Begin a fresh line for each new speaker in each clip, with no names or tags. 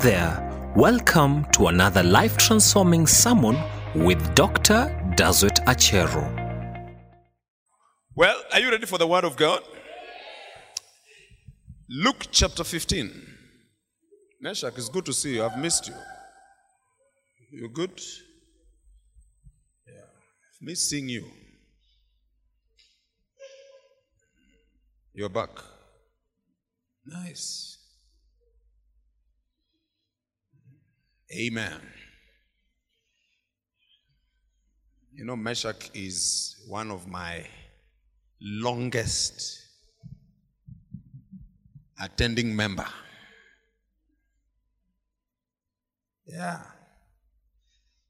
there. Welcome to another life transforming sermon with Dr. Dazwet Achero.
Well, are you ready for the word of God? Luke chapter 15. Meshach, it's good to see you. I've missed you. You good? Yeah. Seeing you. You're back. Nice. Amen. You know, Meshach is one of my longest attending member. Yeah.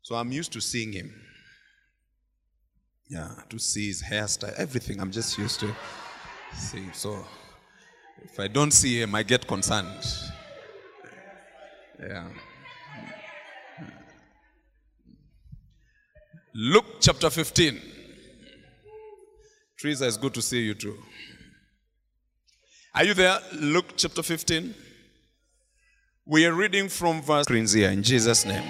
So I'm used to seeing him. Yeah, to see his hairstyle, everything. I'm just used to seeing. So if I don't see him, I get concerned. Yeah. Luke chapter 15. Teresa, it's good to see you too. Are you there? Luke chapter 15. We are reading from verse screens here in Jesus' name.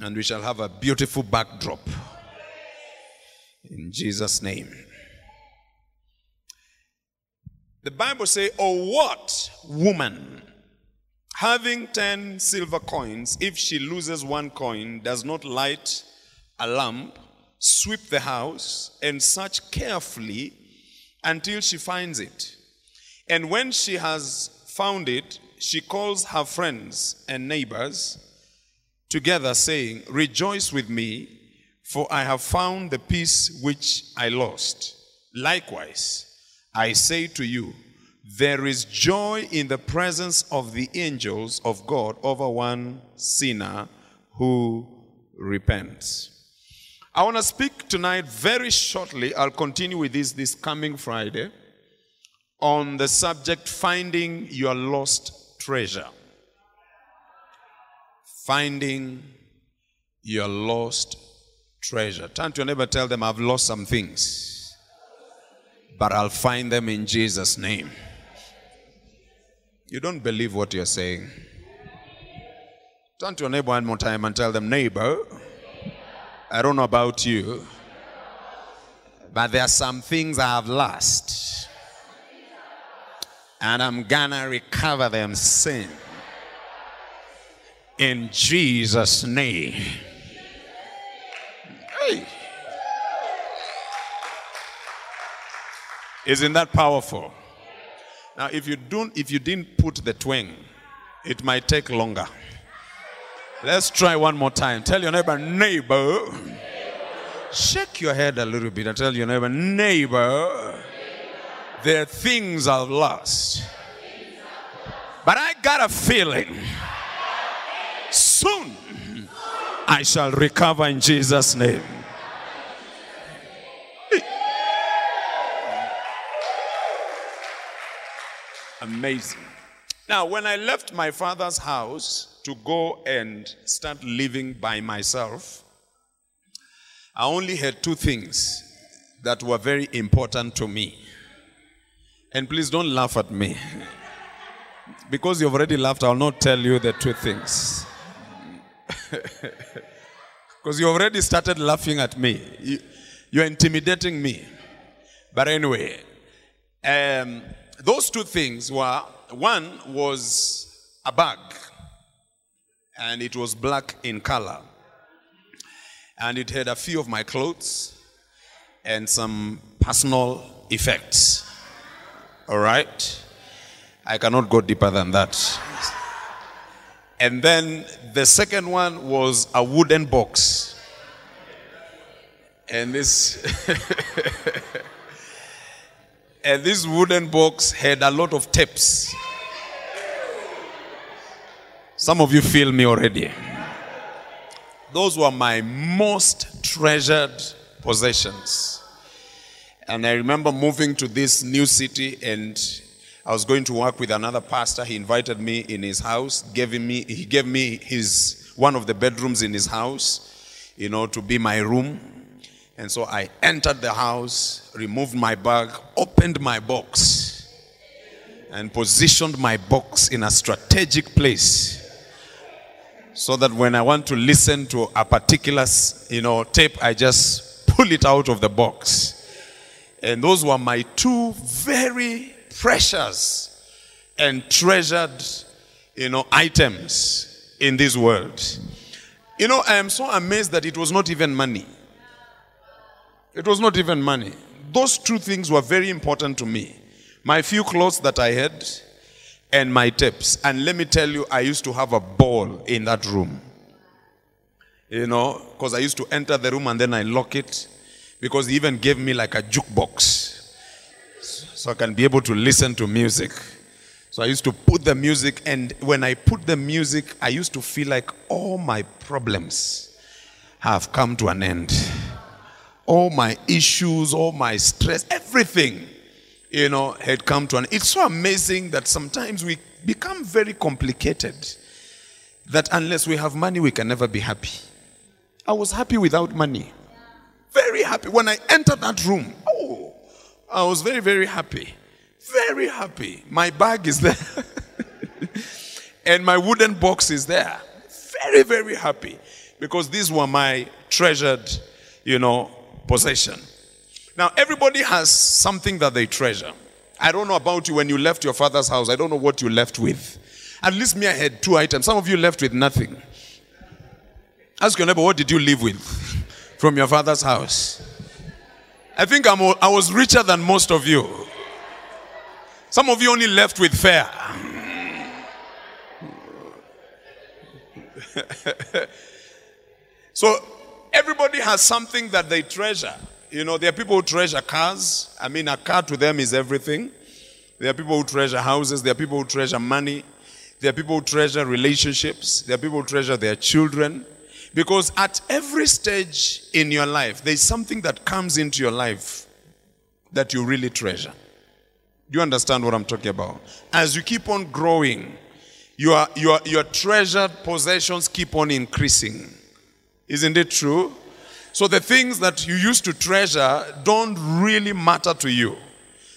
And we shall have a beautiful backdrop in Jesus' name. The Bible says, Oh, what woman having 10 silver coins, if she loses one coin, does not light a lamp, sweep the house, and search carefully until she finds it. And when she has found it, she calls her friends and neighbors together, saying, Rejoice with me, for I have found the piece which I lost. Likewise, I say to you, there is joy in the presence of the angels of God over one sinner who repents. I want to speak tonight very shortly. I'll continue with this this coming Friday on the subject finding your lost treasure. Finding your lost treasure. Turn to your neighbor, tell them, I've lost some things, but I'll find them in Jesus' name. You don't believe what you're saying. Turn to your neighbor one more time and tell them, neighbor, I don't know about you, but there are some things I have lost. And I'm gonna recover them soon. In Jesus' name. Hey. Isn't that powerful? Now, if you don't, if you didn't put the twang, it might take longer. Let's try one more time. Tell your neighbor, neighbor. Shake your head a little bit and tell your neighbor, neighbor. There are things I've lost. But I got a feeling soon I shall recover in Jesus' name. Amazing. Now, when I left my father's house to go and start living by myself, I only had two things that were very important to me. And please don't laugh at me. Because you've already laughed, I'll not tell you the two things. Because you already started laughing at me. You, you're intimidating me. But anyway, um, those two things were one was a bag, and it was black in color, and it had a few of my clothes and some personal effects. All right? I cannot go deeper than that. And then the second one was a wooden box. And this and this wooden box had a lot of tapes. Some of you feel me already. Those were my most treasured possessions. And I remember moving to this new city and I was going to work with another pastor. He invited me in his house, gave me he gave me his one of the bedrooms in his house, you know, to be my room. And so I entered the house, removed my bag, opened my box. and positioned my box in a strategic place so that when I want to listen to a particular, you know, tape, I just pull it out of the box. And those were my two very precious and treasured, you know, items in this world. You know, I am so amazed that it was not even money. It was not even money. Those two things were very important to me. My few clothes that I had and my tapes. And let me tell you, I used to have a ball in that room. You know, because I used to enter the room and then I lock it because he even gave me like a jukebox so I can be able to listen to music. So I used to put the music, and when I put the music, I used to feel like all my problems have come to an end. All my issues, all my stress, everything, you know, had come to an end. It's so amazing that sometimes we become very complicated. That unless we have money, we can never be happy. I was happy without money. Very happy. When I entered that room, oh, I was very, very happy. Very happy. My bag is there. and my wooden box is there. Very, very happy. Because these were my treasured, you know, possession. Now, everybody has something that they treasure. I don't know about you when you left your father's house. I don't know what you left with. At least me, I had two items. Some of you left with nothing. Ask your neighbor, what did you leave with from your father's house? I think I'm, I was richer than most of you. Some of you only left with fare. so everybody has something that they treasure. You know, there are people who treasure cars. I mean, a car to them is everything. There are people who treasure houses. There are people who treasure money. There are people who treasure relationships. There are people who treasure their children. Because at every stage in your life, there's something that comes into your life that you really treasure. Do you understand what I'm talking about? As you keep on growing, your, your, your treasured possessions keep on increasing. Isn't it true? So the things that you used to treasure don't really matter to you.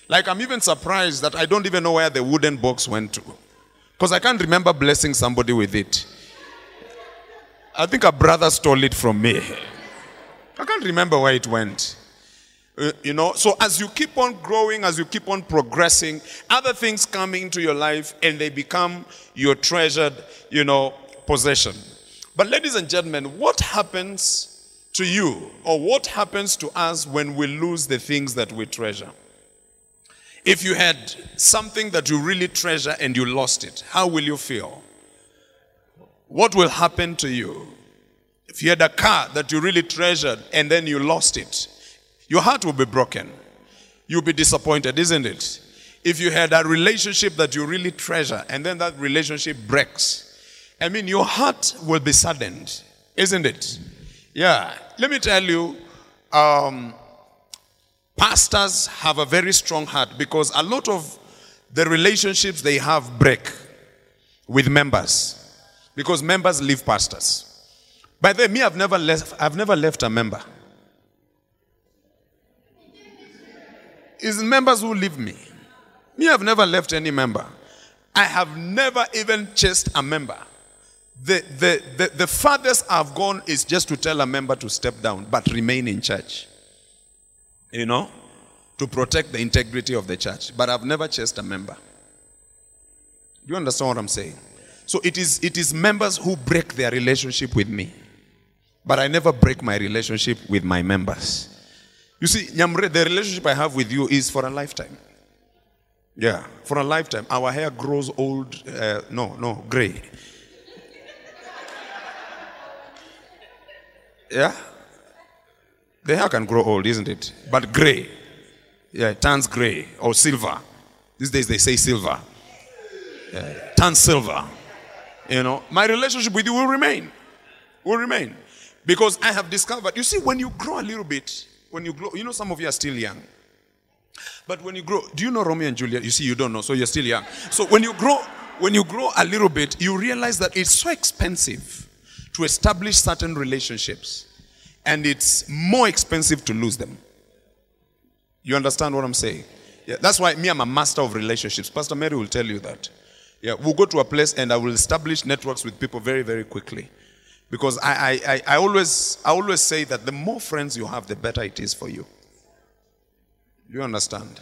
Like, I'm even surprised that I don't even know where the wooden box went to. Because I can't remember blessing somebody with it. I think a brother stole it from me. I can't remember where it went. Uh, you know, so as you keep on growing, as you keep on progressing, other things come into your life and they become your treasured, you know, possession. But, ladies and gentlemen, what happens to you or what happens to us when we lose the things that we treasure? If you had something that you really treasure and you lost it, how will you feel? What will happen to you? If you had a car that you really treasured and then you lost it, your heart will be broken. You'll be disappointed, isn't it? If you had a relationship that you really treasure and then that relationship breaks, I mean, your heart will be saddened, isn't it? Yeah. Let me tell you, um, pastors have a very strong heart because a lot of the relationships they have break with members because members leave pastors. By the way, me, I've never left, I've never left a member. It's members who leave me. Me, I've never left any member. I have never even chased a member. The, the, the, the farthest I've gone is just to tell a member to step down, but remain in church. You know? To protect the integrity of the church. But I've never chased a member. Do you understand what I'm saying? So it is, it is members who break their relationship with me. But I never break my relationship with my members. You see, Nyamre, the relationship I have with you is for a lifetime. Yeah, for a lifetime. Our hair grows old, uh, no, no, gray. Yeah? The hair can grow old, isn't it? But gray. Yeah, it turns gray or silver. These days they say silver. Yeah, turns silver. You know, my relationship with you will remain. Will remain. Because I have discovered, you see, when you grow a little bit, when you grow, you know, some of you are still young. But when you grow, do you know Romeo and Juliet? You see, you don't know, so you're still young. So when you grow, when you grow a little bit, you realize that it's so expensive to establish certain relationships, and it's more expensive to lose them. You understand what I'm saying? Yeah, that's why me, I'm a master of relationships. Pastor Mary will tell you that. Yeah, we'll go to a place and I will establish networks with people very, very quickly. Because I, I, I, I always, I always say that the more friends you have, the better it is for you. You understand?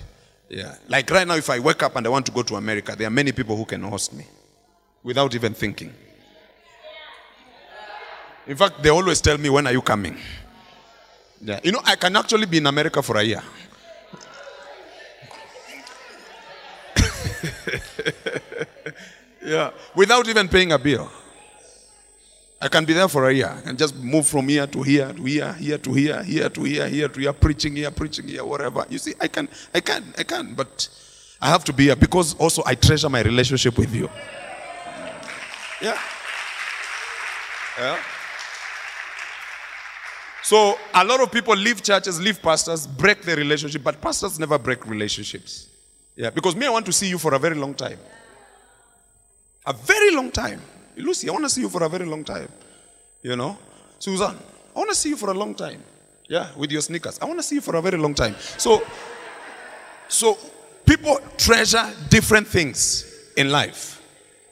Yeah. Like right now, if I wake up and I want to go to America, there are many people who can host me without even thinking. In fact, they always tell me, When are you coming? Yeah. You know, I can actually be in America for a year. yeah. Without even paying a bill. I can be there for a year and just move from here to here to here, here to here, here to here, here to here, preaching here, preaching here, whatever. You see, I can, I can, I can, but I have to be here because also I treasure my relationship with you. Yeah. Yeah. So a lot of people leave churches, leave pastors, break their relationship, but pastors never break relationships. Yeah, because me, I want to see you for a very long time. A very long time. Lucy, I want to see you for a very long time. You know? Susan, I want to see you for a long time. Yeah, with your sneakers. I want to see you for a very long time. So, so people treasure different things in life.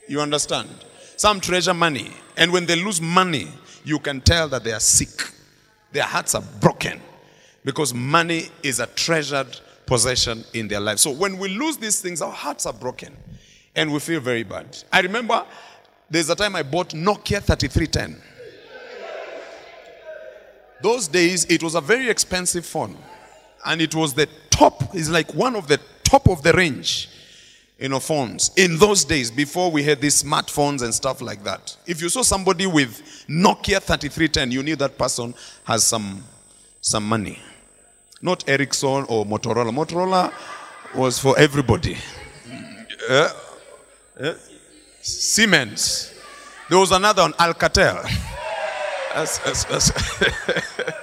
You understand? Some treasure money. And when they lose money, you can tell that they are sick. Their hearts are broken. Because money is a treasured possession in their life. So when we lose these things, our hearts are broken. And we feel very bad. I remember there's a time I bought Nokia 3310. Those days, it was a very expensive phone. And it was the top, it's like one of the top of the range, you know, phones. In those days, before we had these smartphones and stuff like that. If you saw somebody with Nokia 3310, you knew that person has some, some money. Not Ericsson or Motorola. Motorola was for everybody. Uh, uh, Siemens. There was another on Alcatel. That's, that's, that's.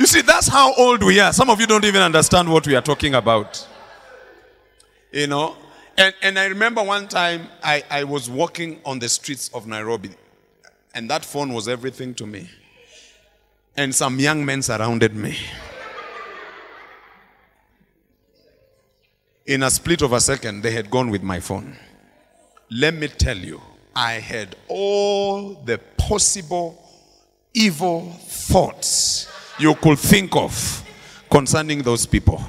you see, that's how old we are. Some of you don't even understand what we are talking about. You know? And, and I remember one time I, I was walking on the streets of Nairobi, and that phone was everything to me. And some young men surrounded me. In a split of a second, they had gone with my phone. Let me tell you, I had all the possible evil thoughts you could think of concerning those people.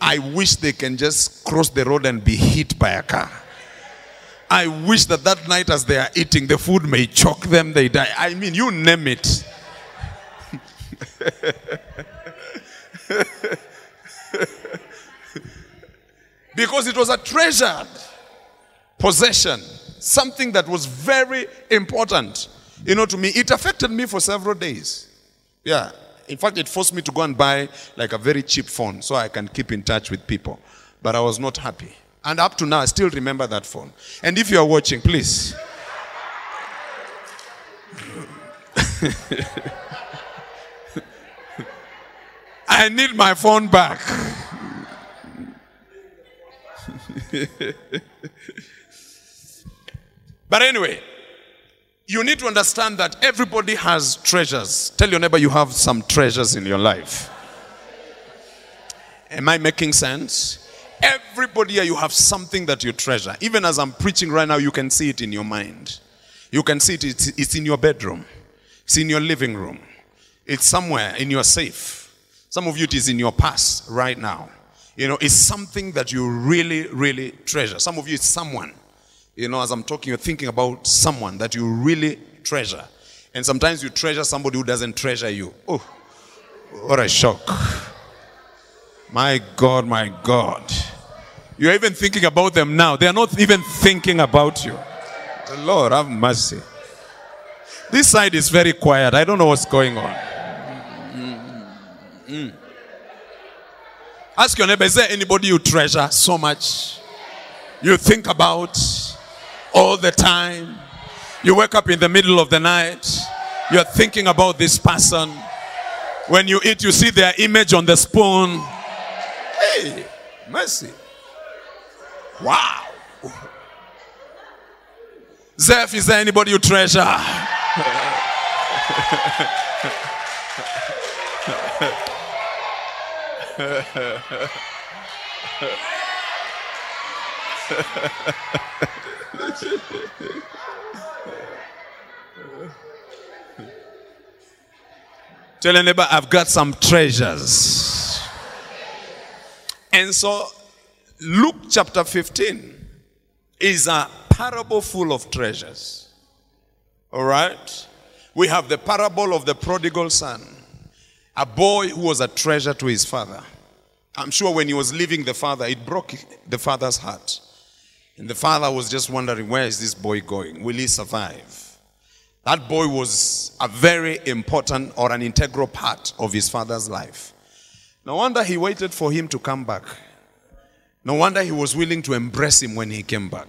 I wish they can just cross the road and be hit by a car. I wish that that night as they are eating, the food may choke them, they die. I mean, you name it. because it was a treasured possession, something that was very important. You know, to me, it affected me for several days. Yeah. In fact, it forced me to go and buy like a very cheap phone so I can keep in touch with people. But I was not happy. And up to now, I still remember that phone. And if you are watching, please. I need my phone back. but anyway, you need to understand that everybody has treasures. Tell your neighbor you have some treasures in your life. Am I making sense? Everybody here, you have something that you treasure. Even as I'm preaching right now, you can see it in your mind. You can see it, it's, it's in your bedroom, it's in your living room, it's somewhere in your safe. Some of you, it is in your past right now. You know, it's something that you really, really treasure. Some of you, it's someone. You know, as I'm talking, you're thinking about someone that you really treasure. And sometimes you treasure somebody who doesn't treasure you. Oh, what a shock. My God, my God. You're even thinking about them now. They are not even thinking about you. The Lord have mercy. This side is very quiet. I don't know what's going on. Mm. Ask your neighbor, is there anybody you treasure so much? You think about all the time. You wake up in the middle of the night. You're thinking about this person. When you eat, you see their image on the spoon. Hey, mercy. Wow. Zeph, is there anybody you treasure? Tell your neighbor, I've got some treasures. And so, Luke chapter 15 is a parable full of treasures. All right? We have the parable of the prodigal son, a boy who was a treasure to his father. I'm sure when he was leaving the father, it broke the father's heart. And the father was just wondering, where is this boy going? Will he survive? That boy was a very important or an integral part of his father's life. No wonder he waited for him to come back. No wonder he was willing to embrace him when he came back.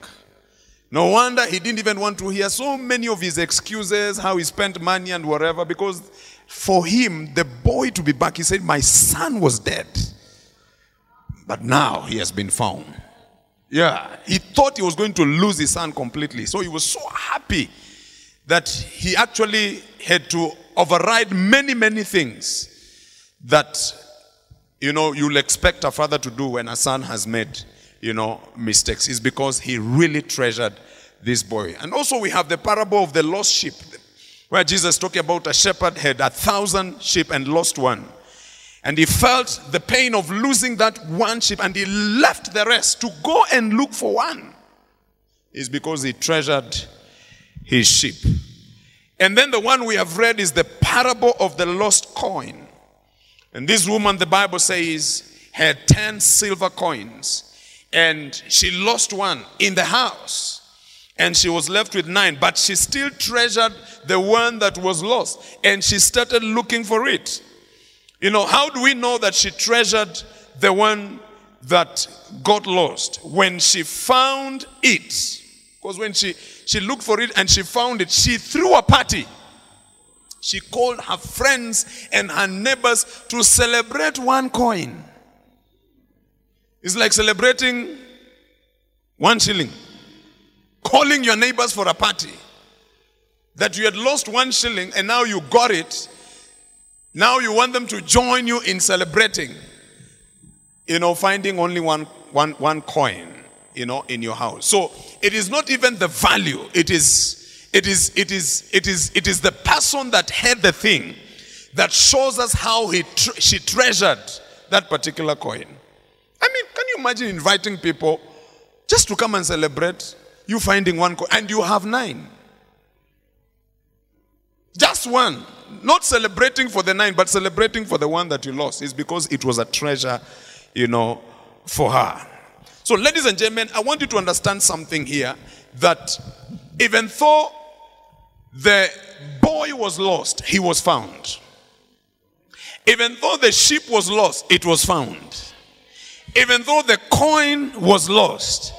No wonder he didn't even want to hear so many of his excuses, how he spent money and whatever, because for him, the boy to be back, he said, My son was dead. But now he has been found. Yeah, he thought he was going to lose his son completely. So he was so happy that he actually had to override many, many things that, you know, you'll expect a father to do when a son has made, you know, mistakes. Is because he really treasured this boy. And also we have the parable of the lost sheep, where Jesus talking about a shepherd had a thousand sheep and lost one. And he felt the pain of losing that one sheep and he left the rest to go and look for one. Is because he treasured his sheep. And then the one we have read is the parable of the lost coin. And this woman, the Bible says, had 10 silver coins and she lost one in the house and she was left with nine, but she still treasured the one that was lost and she started looking for it. You know, how do we know that she treasured the one that got lost? When she found it, because when she, she looked for it and she found it, she threw a party. She called her friends and her neighbors to celebrate one coin. It's like celebrating one shilling. Calling your neighbors for a party. That you had lost one shilling and now you got it. Now you want them to join you in celebrating. You know, finding only one, one, one coin, you know, in your house. So it is not even the value. It is, it is, it is, it is, it is the person that had the thing that shows us how he tre- she treasured that particular coin. I mean, can you imagine inviting people just to come and celebrate you finding one coin and you have nine? Just one. Not celebrating for the nine, but celebrating for the one that you lost is because it was a treasure, you know, for her. So, ladies and gentlemen, I want you to understand something here that even though the boy was lost, he was found. Even though the sheep was lost, it was found. Even though the coin was lost,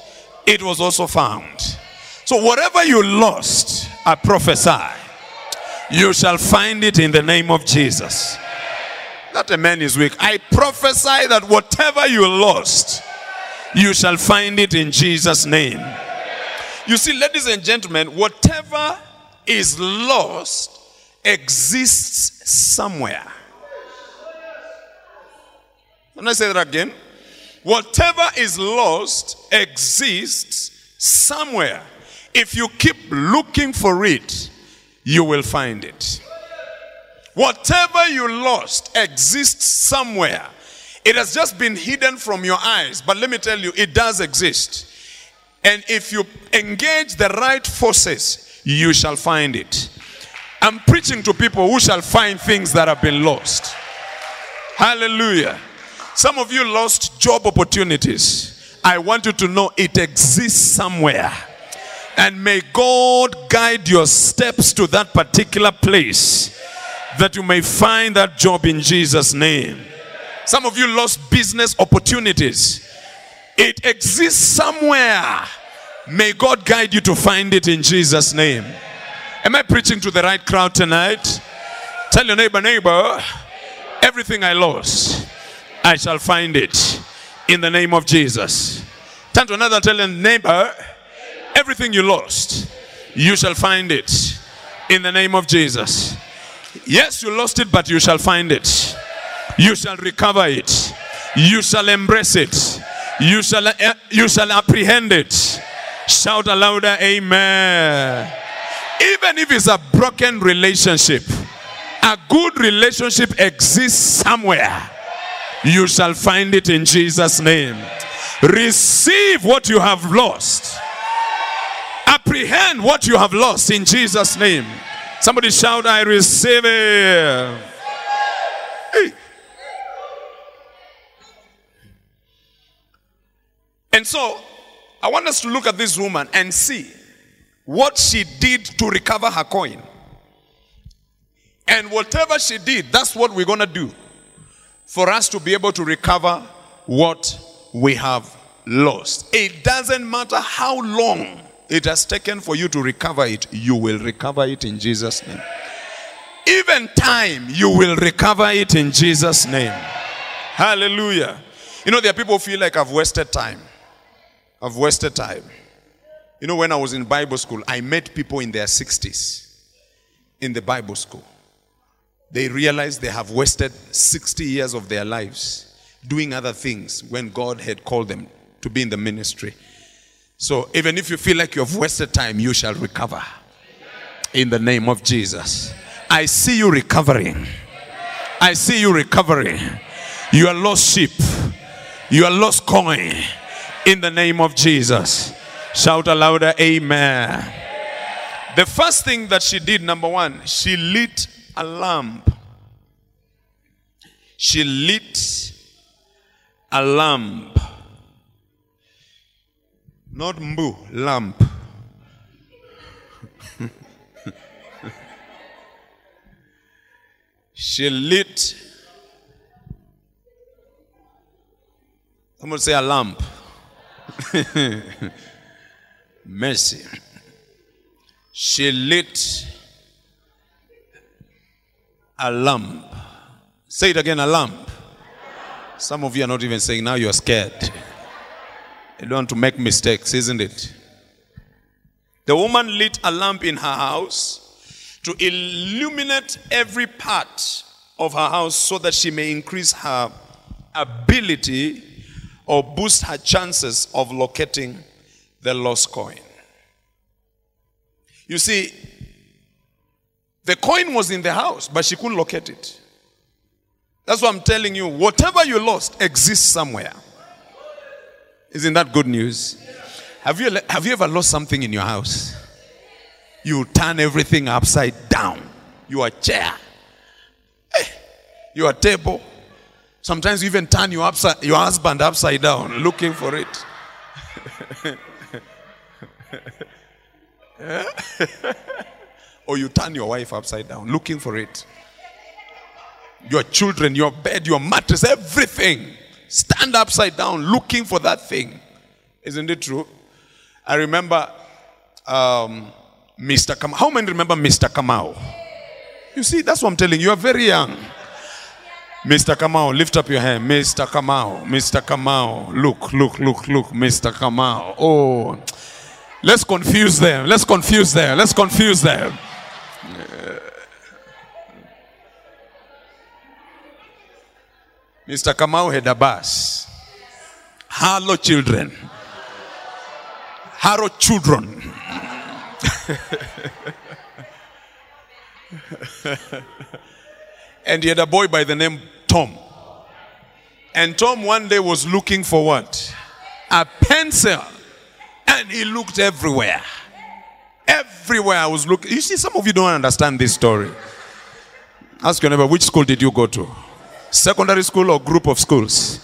it was also found. So, whatever you lost, I prophesy, you shall find it in the name of Jesus. That a man is weak. I prophesy that whatever you lost, you shall find it in Jesus' name. You see, ladies and gentlemen, whatever is lost exists somewhere. Can I say that again? Whatever is lost exists somewhere. If you keep looking for it, you will find it. Whatever you lost exists somewhere. It has just been hidden from your eyes, but let me tell you, it does exist. And if you engage the right forces, you shall find it. I'm preaching to people who shall find things that have been lost. Hallelujah. Some of you lost job opportunities. I want you to know it exists somewhere. And may God guide your steps to that particular place that you may find that job in Jesus' name. Some of you lost business opportunities. It exists somewhere. May God guide you to find it in Jesus' name. Am I preaching to the right crowd tonight? Tell your neighbor, neighbor, everything I lost, I shall find it in the name of Jesus. Turn to another, tell your neighbor, everything you lost, you shall find it in the name of Jesus. Yes, you lost it, but you shall find it. You shall recover it. You shall embrace it. You shall, uh, you shall apprehend it. Shout louder, Amen. Even if it's a broken relationship, a good relationship exists somewhere. You shall find it in Jesus' name. Receive what you have lost. Apprehend what you have lost in Jesus' name. Somebody shout, I receive it. Hey. And so, I want us to look at this woman and see what she did to recover her coin. And whatever she did, that's what we're going to do for us to be able to recover what we have lost. It doesn't matter how long it has taken for you to recover it, you will recover it in Jesus' name. Even time, you will recover it in Jesus' name. Hallelujah. You know, there are people who feel like I've wasted time. I've wasted time. You know, when I was in Bible school, I met people in their 60s in the Bible school. They realized they have wasted 60 years of their lives doing other things when God had called them to be in the ministry. So even if you feel like you have wasted time, you shall recover. In the name of Jesus. I see you recovering. I see you recovering. You are lost sheep. You are lost coin. In the name of Jesus. Shout louder, Amen. The first thing that she did, number one, she lit a lamp. She lit a lamp. Not mbu, lamp. she lit. Someone say a lamp. Mercy. She lit a lamp. Say it again, a lamp. Some of you are not even saying now you are scared. You don't want to make mistakes, isn't it? The woman lit a lamp in her house to illuminate every part of her house so that she may increase her ability or boost her chances of locating the lost coin. You see, the coin was in the house, but she couldn't locate it. That's what I'm telling you. Whatever you lost exists somewhere. Isn't that good news? Have you, have you ever lost something in your house? You turn everything upside down. Your chair, eh, your table. Sometimes you even turn your, upside, your husband upside down looking for it. or you turn your wife upside down looking for it. Your children, your bed, your mattress, everything. Stand upside down looking for that thing. Isn't it true? I remember um, Mr. Kamau. How many remember Mr. Kamau? You see, that's what I'm telling you. You are very young. Mr. Kamau, lift up your hand. Mr. Kamau, Mr. Kamau. Look, look, look, look, Mr. Kamau. Oh, let's confuse them. Let's confuse them. Let's confuse them. Mr. Kamau had a bus. Hello, children. Hello, children. and he had a boy by the name Tom. And Tom one day was looking for what? A pencil. And he looked everywhere. Everywhere I was looking. You see, some of you don't understand this story. Ask your neighbor, which school did you go to? Secondary school or group of schools?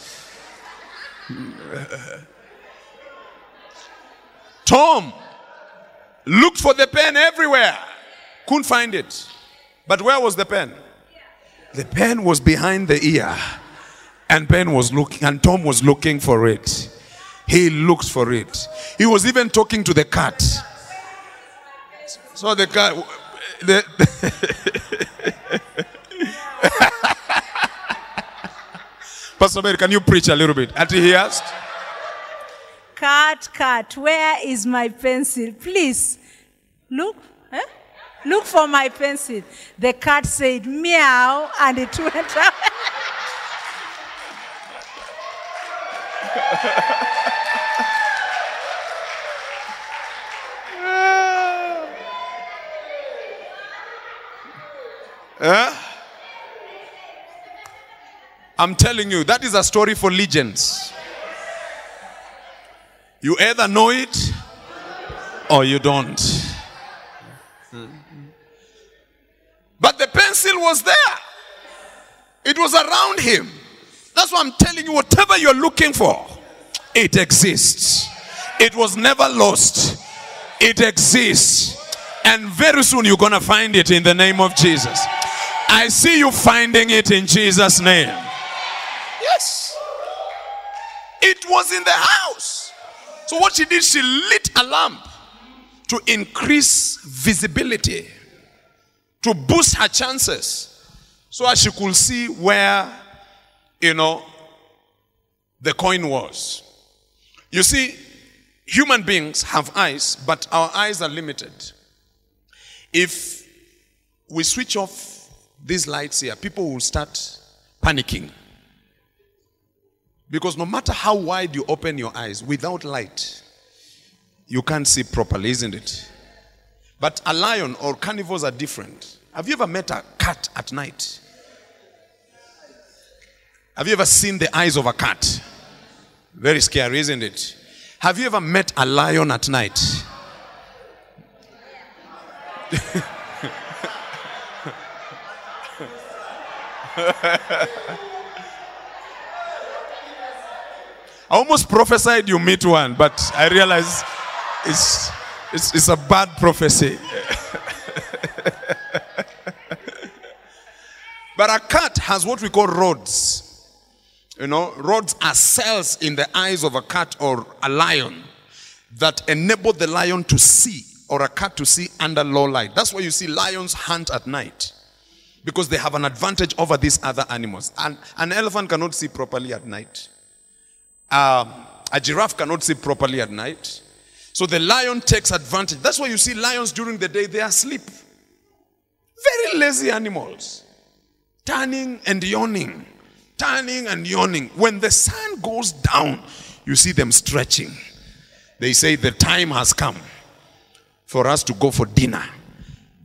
Tom looked for the pen everywhere. Couldn't find it. But where was the pen? The pen was behind the ear. And Ben was looking, and Tom was looking for it. He looked for it. He was even talking to the cat. So the cat, the, Pastor Mary, can you preach a little bit? Until he asked.
Cat, cat, where is my pencil? Please, look. Eh? Look for my pencil. The cat said meow and it went out.
I'm telling you, that is a story for legends. You either know it or you don't. But the pencil was there, it was around him. That's why I'm telling you, whatever you're looking for, it exists. It was never lost, it exists. And very soon you're going to find it in the name of Jesus. I see you finding it in Jesus' name. Yes. It was in the house. So what she did, she lit a lamp to increase visibility, to boost her chances, so as she could see where, you know, the coin was. You see, human beings have eyes, but our eyes are limited. If we switch off these lights here, people will start panicking. Because no matter how wide you open your eyes, without light, you can't see properly, isn't it? But a lion or carnivores are different. Have you ever met a cat at night? Have you ever seen the eyes of a cat? Very scary, isn't it? Have you ever met a lion at night? I almost prophesied you meet one, but I realize it's, it's, it's a bad prophecy. but a cat has what we call rods. You know, rods are cells in the eyes of a cat or a lion that enable the lion to see or a cat to see under low light. That's why you see lions hunt at night because they have an advantage over these other animals. And an elephant cannot see properly at night. Um, a giraffe cannot see properly at night. So the lion takes advantage. That's why you see lions during the day, they are asleep. Very lazy animals. Turning and yawning. Turning and yawning. When the sun goes down, you see them stretching. They say the time has come for us to go for dinner.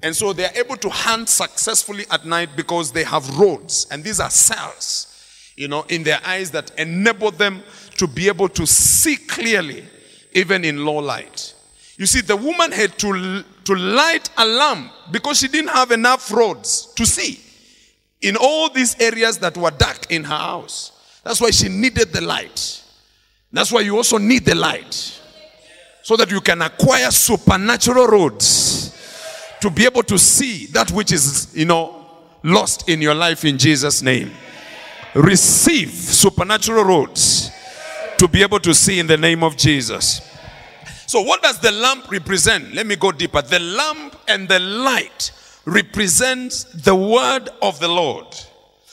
And so they are able to hunt successfully at night because they have rods. And these are cells, you know, in their eyes that enable them to be able to see clearly, even in low light. You see, the woman had to, to light a lamp because she didn't have enough rods to see in all these areas that were dark in her house. That's why she needed the light. That's why you also need the light. So that you can acquire supernatural rods to be able to see that which is, you know, lost in your life in Jesus' name. Receive supernatural rods to be able to see in the name of Jesus. So, what does the lamp represent? Let me go deeper. The lamp and the light represents the word of the Lord.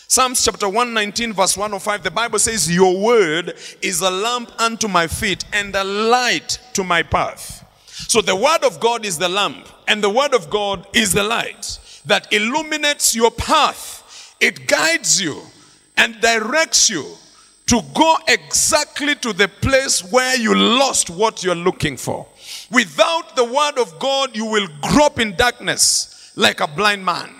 Psalms chapter 119, verse 105, the Bible says, Your word is a lamp unto my feet and a light to my path. So the word of God is the lamp, and the word of God is the light that illuminates your path. It guides you and directs you to go exactly to the place where you lost what you're looking for. Without the word of God, you will grope in darkness like a blind man.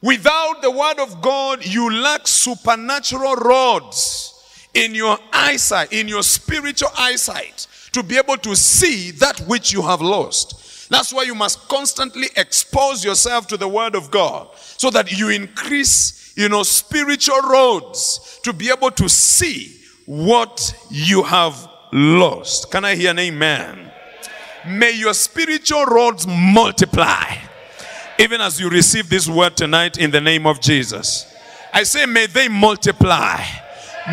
Without the word of God, you lack supernatural rods in your eyesight, in your spiritual eyesight, to be able to see that which you have lost. That's why you must constantly expose yourself to the word of God so that you increase, you know, spiritual rods to be able to see what you have lost. Can I hear an amen? May your spiritual rods multiply even as you receive this word tonight in the name of Jesus. I say, may they multiply.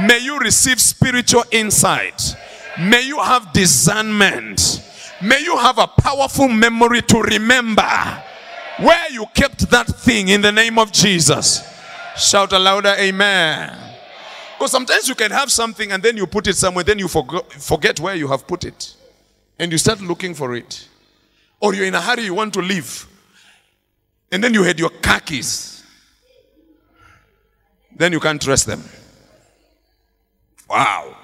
May you receive spiritual insight. May you have discernment. May you have a powerful memory to remember where you kept that thing in the name of Jesus. Shout louder amen. Because sometimes you can have something and then you put it somewhere, then you forget where you have put it. And you start looking for it. Or you're in a hurry, you want to leave. And then you had your keys. Then you can't trust them. Wow.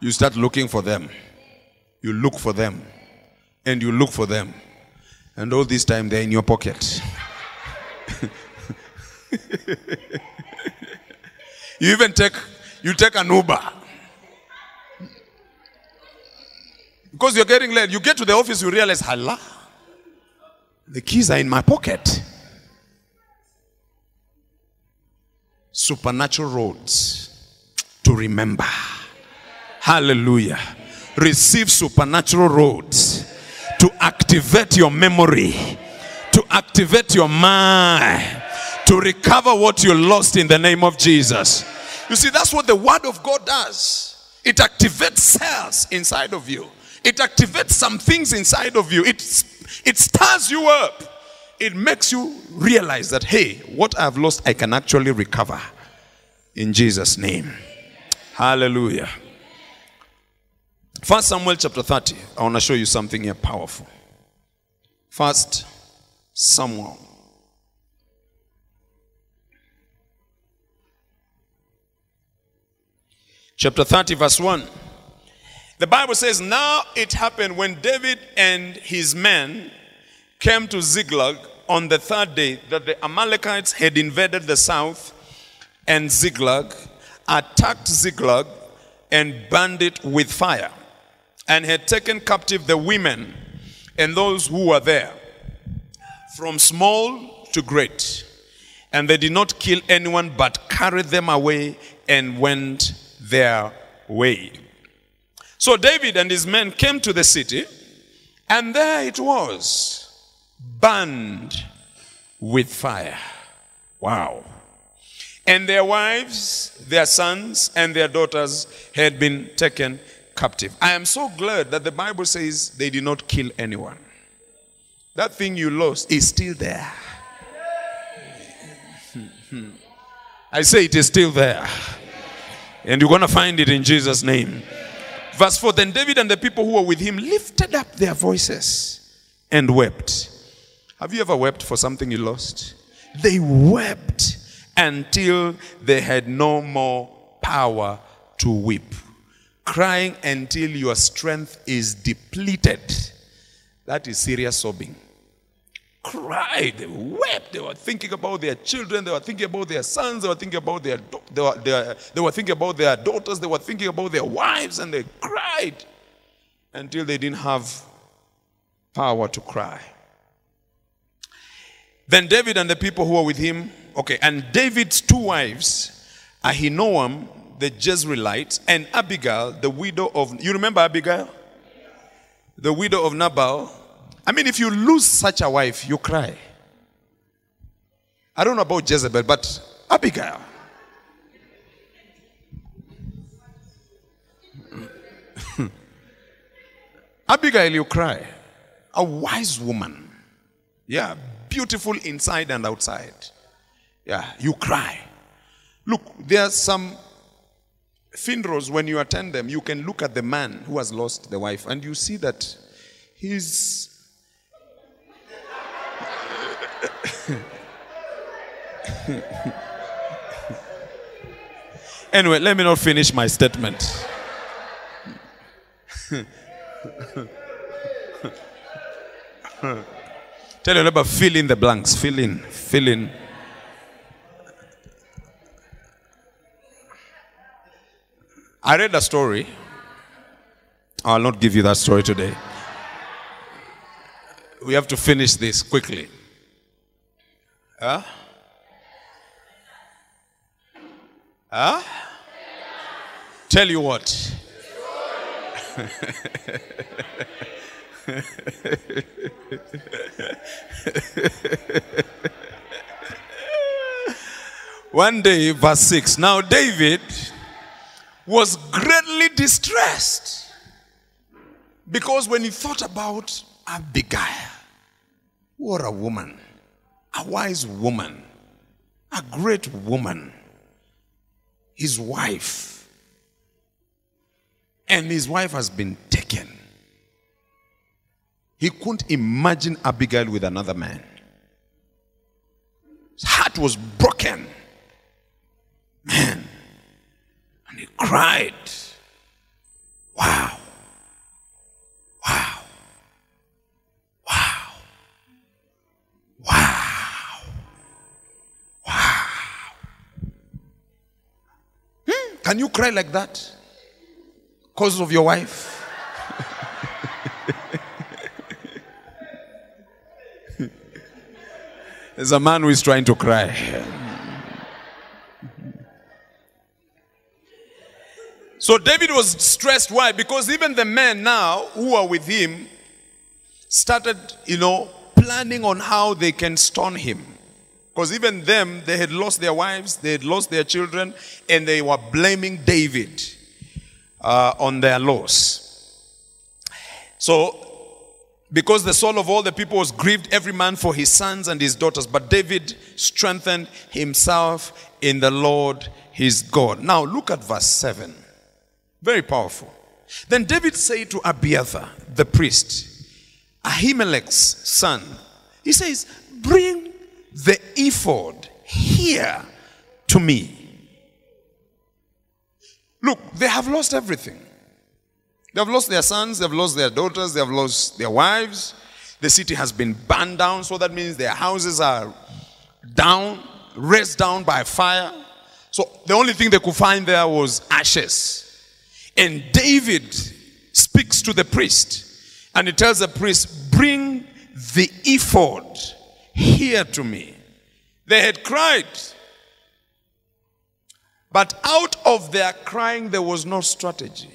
you start looking for them. You look for them. And you look for them. And all this time they're in your pocket. You even take you take an Uber. Because you're getting late. You get to the office, you realize, Allah, the keys are in my pocket. Supernatural rods to remember. Hallelujah. Receive supernatural rods to activate your memory, to activate your mind, to recover what you lost in the name of Jesus. You see, that's what the Word of God does. It activates cells inside of you. It activates some things inside of you. It, it stirs you up. It makes you realize that, hey, what I've lost, I can actually recover. In Jesus' name. Hallelujah. First Samuel chapter 30. I want to show you something here powerful. First Samuel. Chapter 30, verse 1. The Bible says, Now it happened when David and his men came to Ziklag on the third day that the Amalekites had invaded the south and Ziklag, attacked Ziklag, and burned it with fire, and had taken captive the women and those who were there, from small to great. And they did not kill anyone, but carried them away and went their way. So David and his men came to the city, and there it was, burned with fire. Wow. And their wives, their sons, and their daughters had been taken captive. I am so glad that the Bible says they did not kill anyone. That thing you lost is still there. I say it is still there. And you're going to find it in Jesus' name. Verse 4 Then David and the people who were with him lifted up their voices and wept. Have you ever wept for something you lost? They wept until they had no more power to weep. Crying until your strength is depleted. That is serious sobbing. Cried, they wept, they were thinking about their children, they were thinking about their sons, they were thinking about their, they were, they were, they were thinking about their daughters, they were thinking about their wives, and they cried until they didn't have power to cry. Then David and the people who were with him, okay, and David's two wives, Ahinoam, the Jezreelite, and Abigail, the widow of, you remember Abigail? The widow of Nabal. I mean, if you lose such a wife, you cry. I don't know about Jezebel, but Abigail. Abigail, you cry. A wise woman. Yeah, beautiful inside and outside. Yeah, you cry. Look, there are some funerals when you attend them, you can look at the man who has lost the wife and you see that he's. Anyway, let me not finish my statement. Tell your neighbor, fill in the blanks. Fill in. Fill in. I read a story. I'll not give you that story today. We have to finish this quickly. Huh? Huh? Tell you what. One day, verse 6. Now, David was greatly distressed because when he thought about Abigail, what a woman, a wise woman, a great woman, his wife, and his wife has been taken. He couldn't imagine Abigail with another man. His heart was broken. Man. And he cried. Wow. Wow. Can you cry like that? Because of your wife? There's a man who is trying to cry. So David was stressed. Why? Because even the men now who are with him started, you know, planning on how they can stone him. Because even them, they had lost their wives, they had lost their children, and they were blaming David uh, on their loss. So, because the soul of all the people was grieved, every man for his sons and his daughters, but David strengthened himself in the Lord his God. Now, look at verse 7. Very powerful. Then David said to Abiathar, the priest, Ahimelech's son, he says, Bring the ephod here to me. Look, they have lost everything. They have lost their sons, they have lost their daughters, they have lost their wives. The city has been burned down, so that means their houses are down, razed down by fire. So the only thing they could find there was ashes. And David speaks to the priest and he tells the priest, Bring the ephod here to me. They had cried. But out of their crying, there was no strategy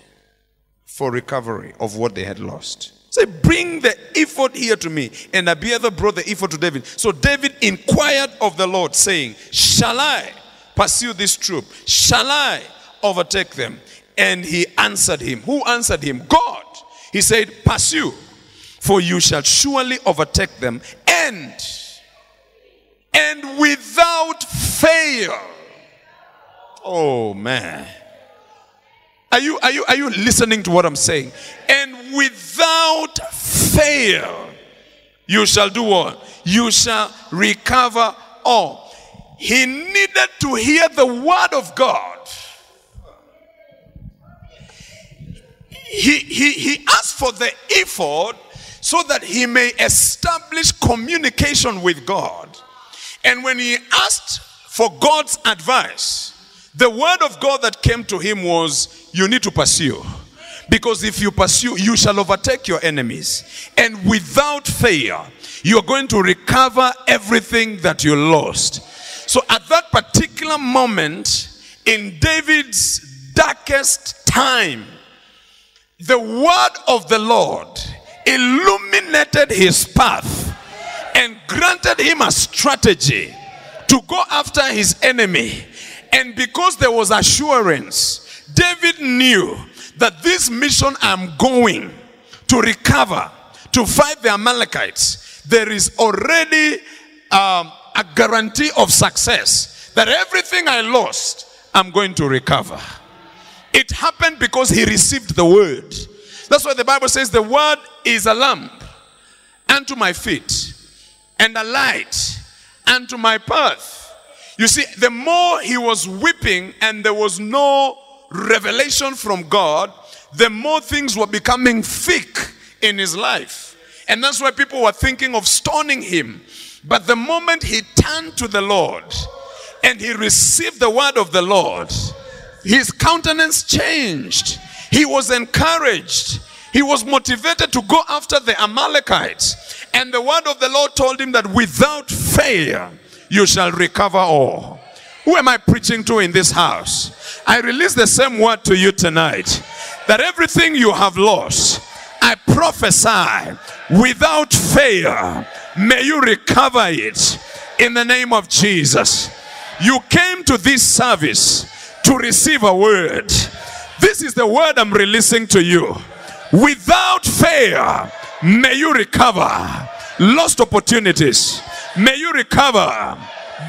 for recovery of what they had lost. Say, bring the ephod here to me. And Abiathar brought the ephod to David. So David inquired of the Lord, saying, Shall I pursue this troop? Shall I overtake them? And he answered him. Who answered him? God. He said, Pursue, for you shall surely overtake them, and and without fail. Oh man. Are you, are, you, are you listening to what I'm saying? And without fail, you shall do what? You shall recover all. He needed to hear the word of God. He, he, he asked for the ephod so that he may establish communication with God. And when he asked for God's advice, the word of God that came to him was, You need to pursue. Because if you pursue, you shall overtake your enemies. And without fail, you're going to recover everything that you lost. So at that particular moment, in David's darkest time, the word of the Lord illuminated his path and granted him a strategy to go after his enemy. And because there was assurance, David knew that this mission I'm going to recover, to fight the Amalekites, there is already um, a guarantee of success that everything I lost, I'm going to recover. It happened because he received the word. That's why the Bible says the word is a lamp unto my feet and a light unto my path. You see, the more he was weeping and there was no revelation from God, the more things were becoming thick in his life. And that's why people were thinking of stoning him. But the moment he turned to the Lord and he received the word of the Lord, his countenance changed. He was encouraged. He was motivated to go after the Amalekites. And the word of the Lord told him that without fail, you shall recover all. Who am I preaching to in this house? I release the same word to you tonight that everything you have lost, I prophesy without fail, may you recover it in the name of Jesus. You came to this service to receive a word. This is the word I'm releasing to you. Without fail, may you recover lost opportunities. May you recover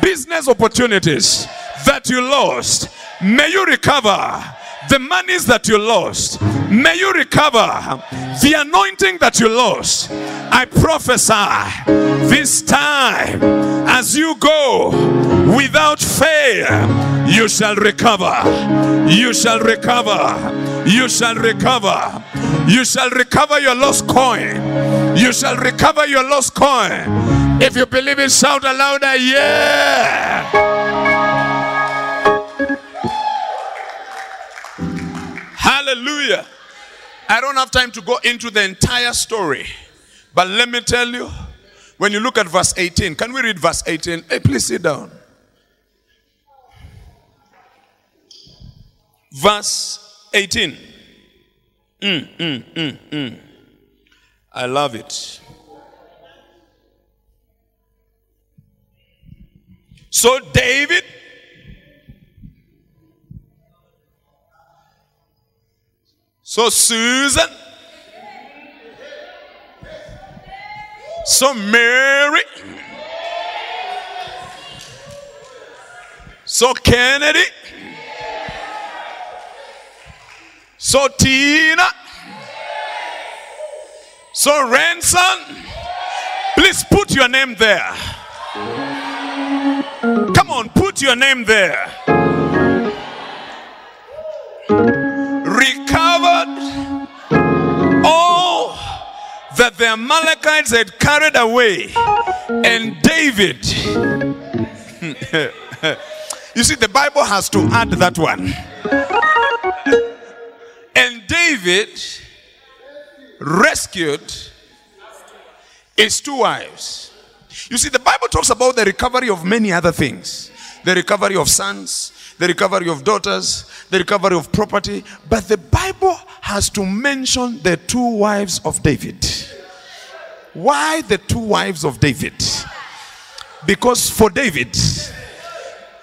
business opportunities that you lost. May you recover the monies that you lost. May you recover the anointing that you lost. I prophesy this time as you go without fail, you shall recover. You shall recover. You shall recover. You shall recover your lost coin. You shall recover your lost coin. If you believe it, shout aloud, yeah. Hallelujah. I don't have time to go into the entire story. But let me tell you, when you look at verse 18, can we read verse 18? Hey, please sit down. Verse 18. Mm, mm, mm, mm. I love it. So David So Susan. So Mary. So Kennedy. So Tina. So Ranson. Please put your name there. Come on, put your name there. Recovered all that the Amalekites had carried away. And David. you see, the Bible has to add that one. And David rescued his two wives. You see, the Bible talks about the recovery of many other things the recovery of sons, the recovery of daughters, the recovery of property. But the Bible has to mention the two wives of David. Why the two wives of David? Because for David,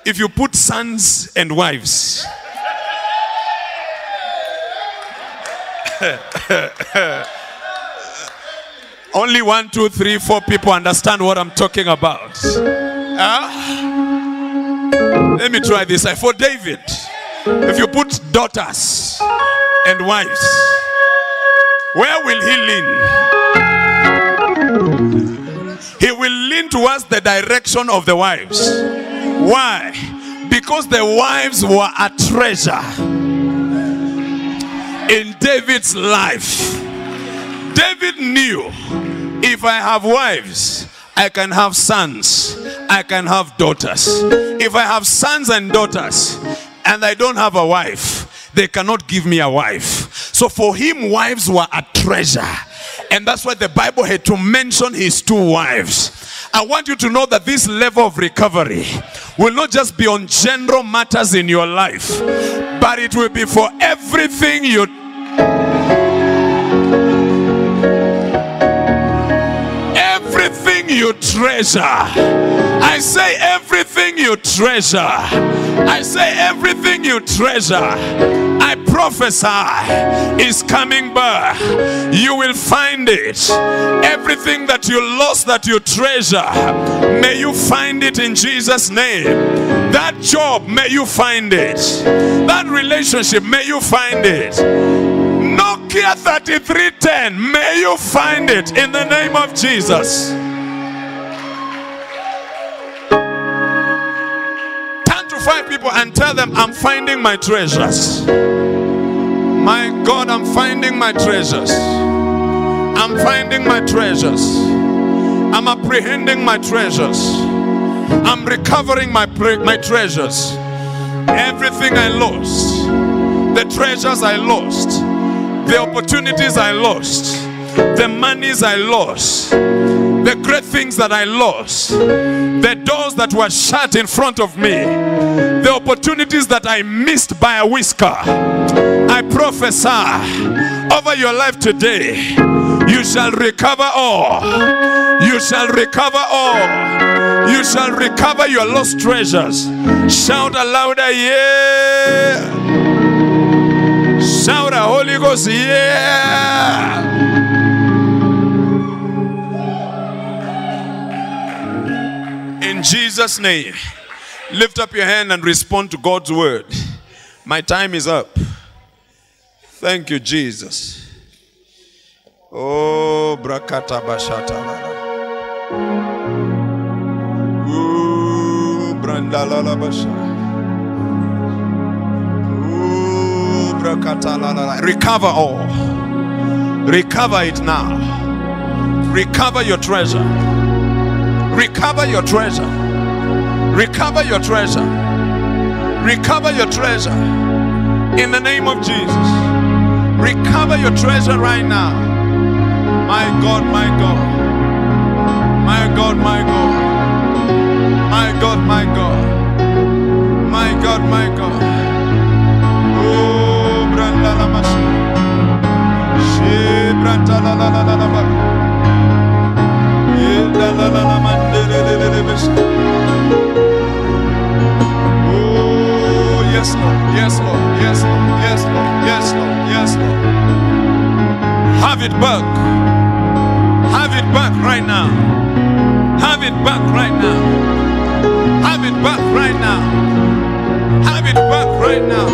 if you put sons and wives, only one, two, three, four people understand what I'm talking about. Huh? Let me try this. For David, if you put daughters and wives, where will he lean? He will lean towards the direction of the wives. Why? Because the wives were a treasure in David's life. David knew if I have wives, I can have sons, I can have daughters. If I have sons and daughters and I don't have a wife, they cannot give me a wife. So for him, wives were a treasure. And that's why the Bible had to mention his two wives. I want you to know that this level of recovery will not just be on general matters in your life, but it will be for everything you treasure. I say everything you treasure. I say everything you treasure. I prophesy is coming back. You will find it. Everything that you lost that you treasure, may you find it in Jesus' name. That job, may you find it. That relationship, may you find it. Nokia 3310, may you find it in the name of Jesus. Five people and tell them, I'm finding my treasures. My God, I'm finding my treasures. I'm finding my treasures. I'm apprehending my treasures. I'm recovering my, my treasures. Everything I lost, the treasures I lost, the opportunities I lost, the monies I lost, the great things that I lost, the doors that were shut in front of me, the opportunities that I missed by a whisker. I prophesy over your life today, you shall recover all. You shall recover all. You shall recover your lost treasures. Shout a louder, yeah. Shout a Holy Ghost, yeah. In Jesus' name, lift up your hand and respond to God's word. My time is up. Thank you, Jesus. Oh, brakata bashata. Ooh, brand Mandalalabasha. Ooh, brakatalala. Recover all. Recover it now. Recover your treasure. Recover your treasure. Recover your treasure. Recover your treasure. In the name of Jesus. Recover your treasure right now. My God, my God. My God, my God. My God, my God. My God, my God. Oh, Branda la Masha. She Branda la Oh, yes, Lord. Yes, Lord. Yes, Lord. Yes, Lord. Yes, Lord. Yes, Lord. Have it back. Have it back right now. Have it back right now. Have it back right now. Have it back right now.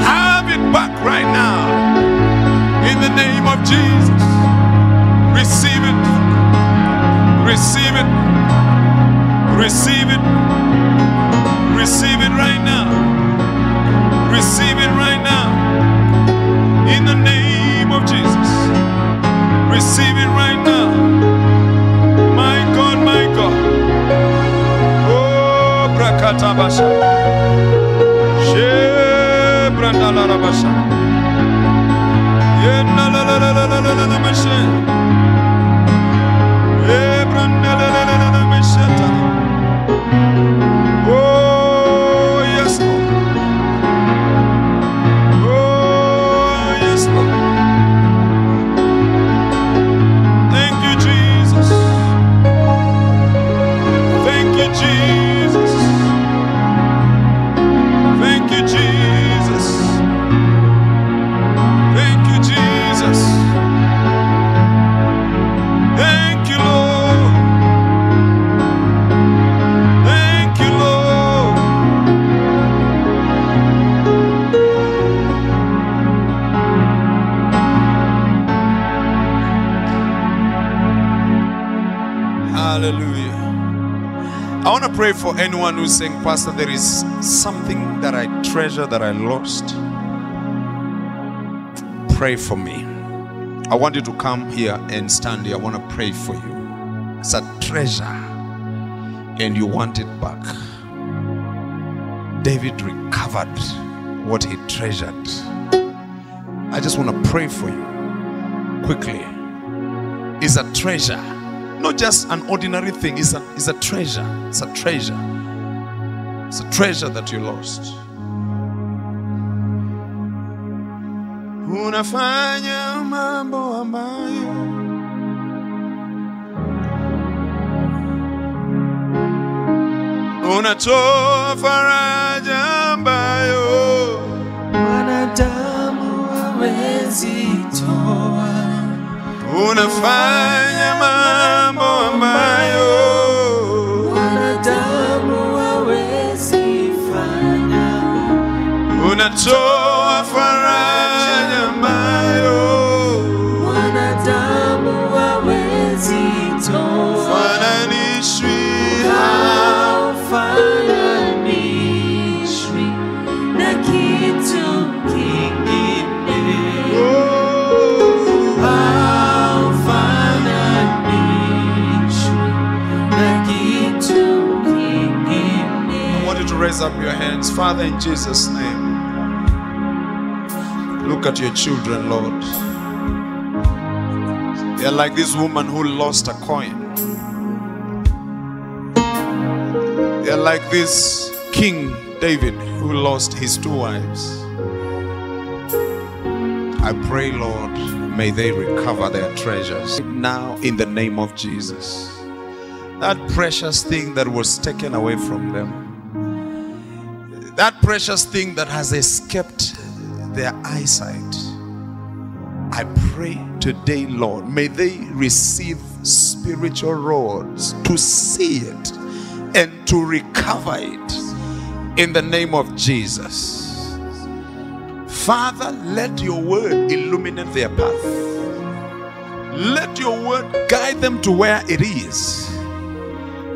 Have it back right now. In the name of Jesus. Receive it. Receive it. Receive it. Receive it right now. Receive it right now. In the name of Jesus. Receive it right now. My God, my God. Oh, Brakatabasha. Saying, Pastor, there is something that I treasure that I lost. Pray for me. I want you to come here and stand here. I want to pray for you. It's a treasure, and you want it back. David recovered what he treasured. I just want to pray for you quickly. It's a treasure, not just an ordinary thing. It's a, it's a treasure. It's a treasure. It's a treasure that you lost. Unafanya mambo ambayo unatoa faraja ambayo
Wanadamu hawezi toa,
unafanya mambo ambayo Oh. raise up your hands. Father, in Jesus' name, look at your children, Lord. They are like this woman who lost a coin. They are like this King David who lost his two wives. I pray, Lord, may they recover their treasures now in the name of Jesus. That precious thing that was taken away from them that precious thing that has escaped their eyesight. I pray today, Lord, may they receive spiritual rods to see it and to recover it in the name of Jesus. Father, let your word illuminate their path. Let your word guide them to where it is.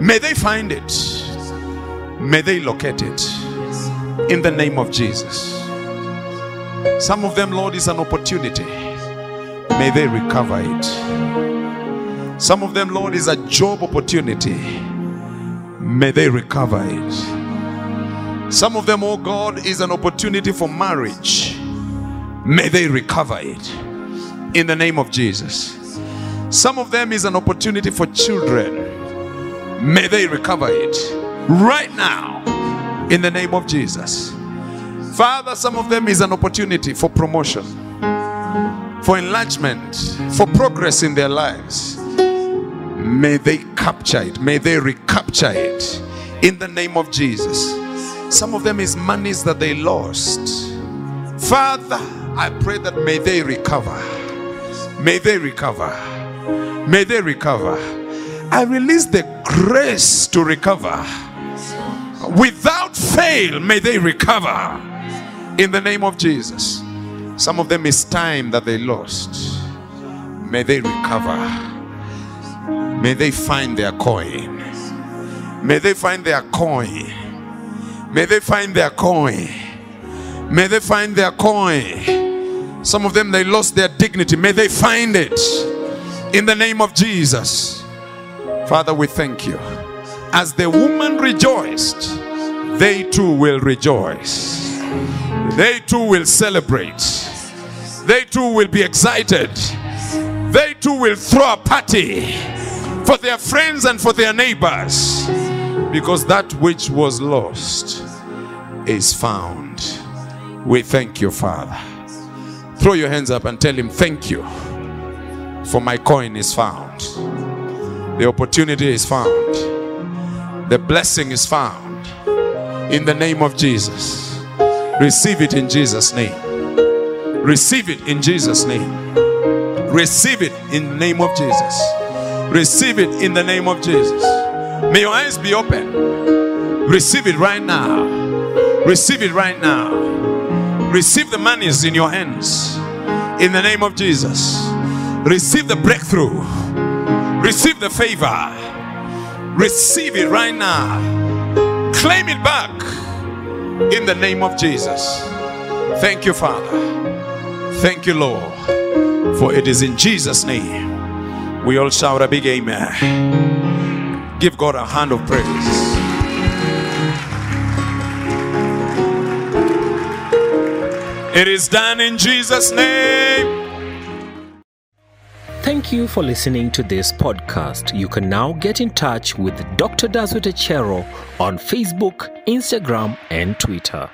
May they find it May they locate it in the name of Jesus. Some of them, Lord, is an opportunity. May they recover it. Some of them, Lord, is a job opportunity. May they recover it. Some of them, oh God, is an opportunity for marriage. May they recover it in the name of Jesus. Some of them is an opportunity for children. May they recover it right now in the name of Jesus. Father, some of them is an opportunity for promotion, for enlargement, for progress in their lives. May they capture it, may they recapture it in the name of Jesus. Some of them is monies that they lost. Father, I pray that may they recover. May they recover. May they recover. I release the grace to recover. Without fail, may they recover. In the name of Jesus. Some of them is time that they lost. May they recover. May they find their coin. May they find their coin. May they find their coin. May they find their coin. Some of them they lost their dignity. May they find it in the name of Jesus. Father, we thank you. As the woman rejoiced, they too will rejoice. They too will celebrate. They too will be excited. They too will throw a party for their friends and for their neighbors because that which was lost is found. We thank you, Father. Throw your hands up and tell him, Thank you, for my coin is found. The opportunity is found. The blessing is found. In the name of Jesus. Receive it in Jesus' name. Receive it in Jesus' name. Receive it in the name of Jesus. Receive it in the name of Jesus. May your eyes be open. Receive it right now. Receive it right now. Receive the monies in your hands. In the name of Jesus. Receive the breakthrough. Receive the favor. Receive it right now. Claim it back. In the name of Jesus. Thank you, Father. Thank you, Lord. For it is in Jesus' name. We all shout a big amen. Give God a hand of praise. It is done in Jesus' name.
Thank you for listening to this podcast. You can now get in touch with Dr. Dazut Echero on Facebook, Instagram, and Twitter.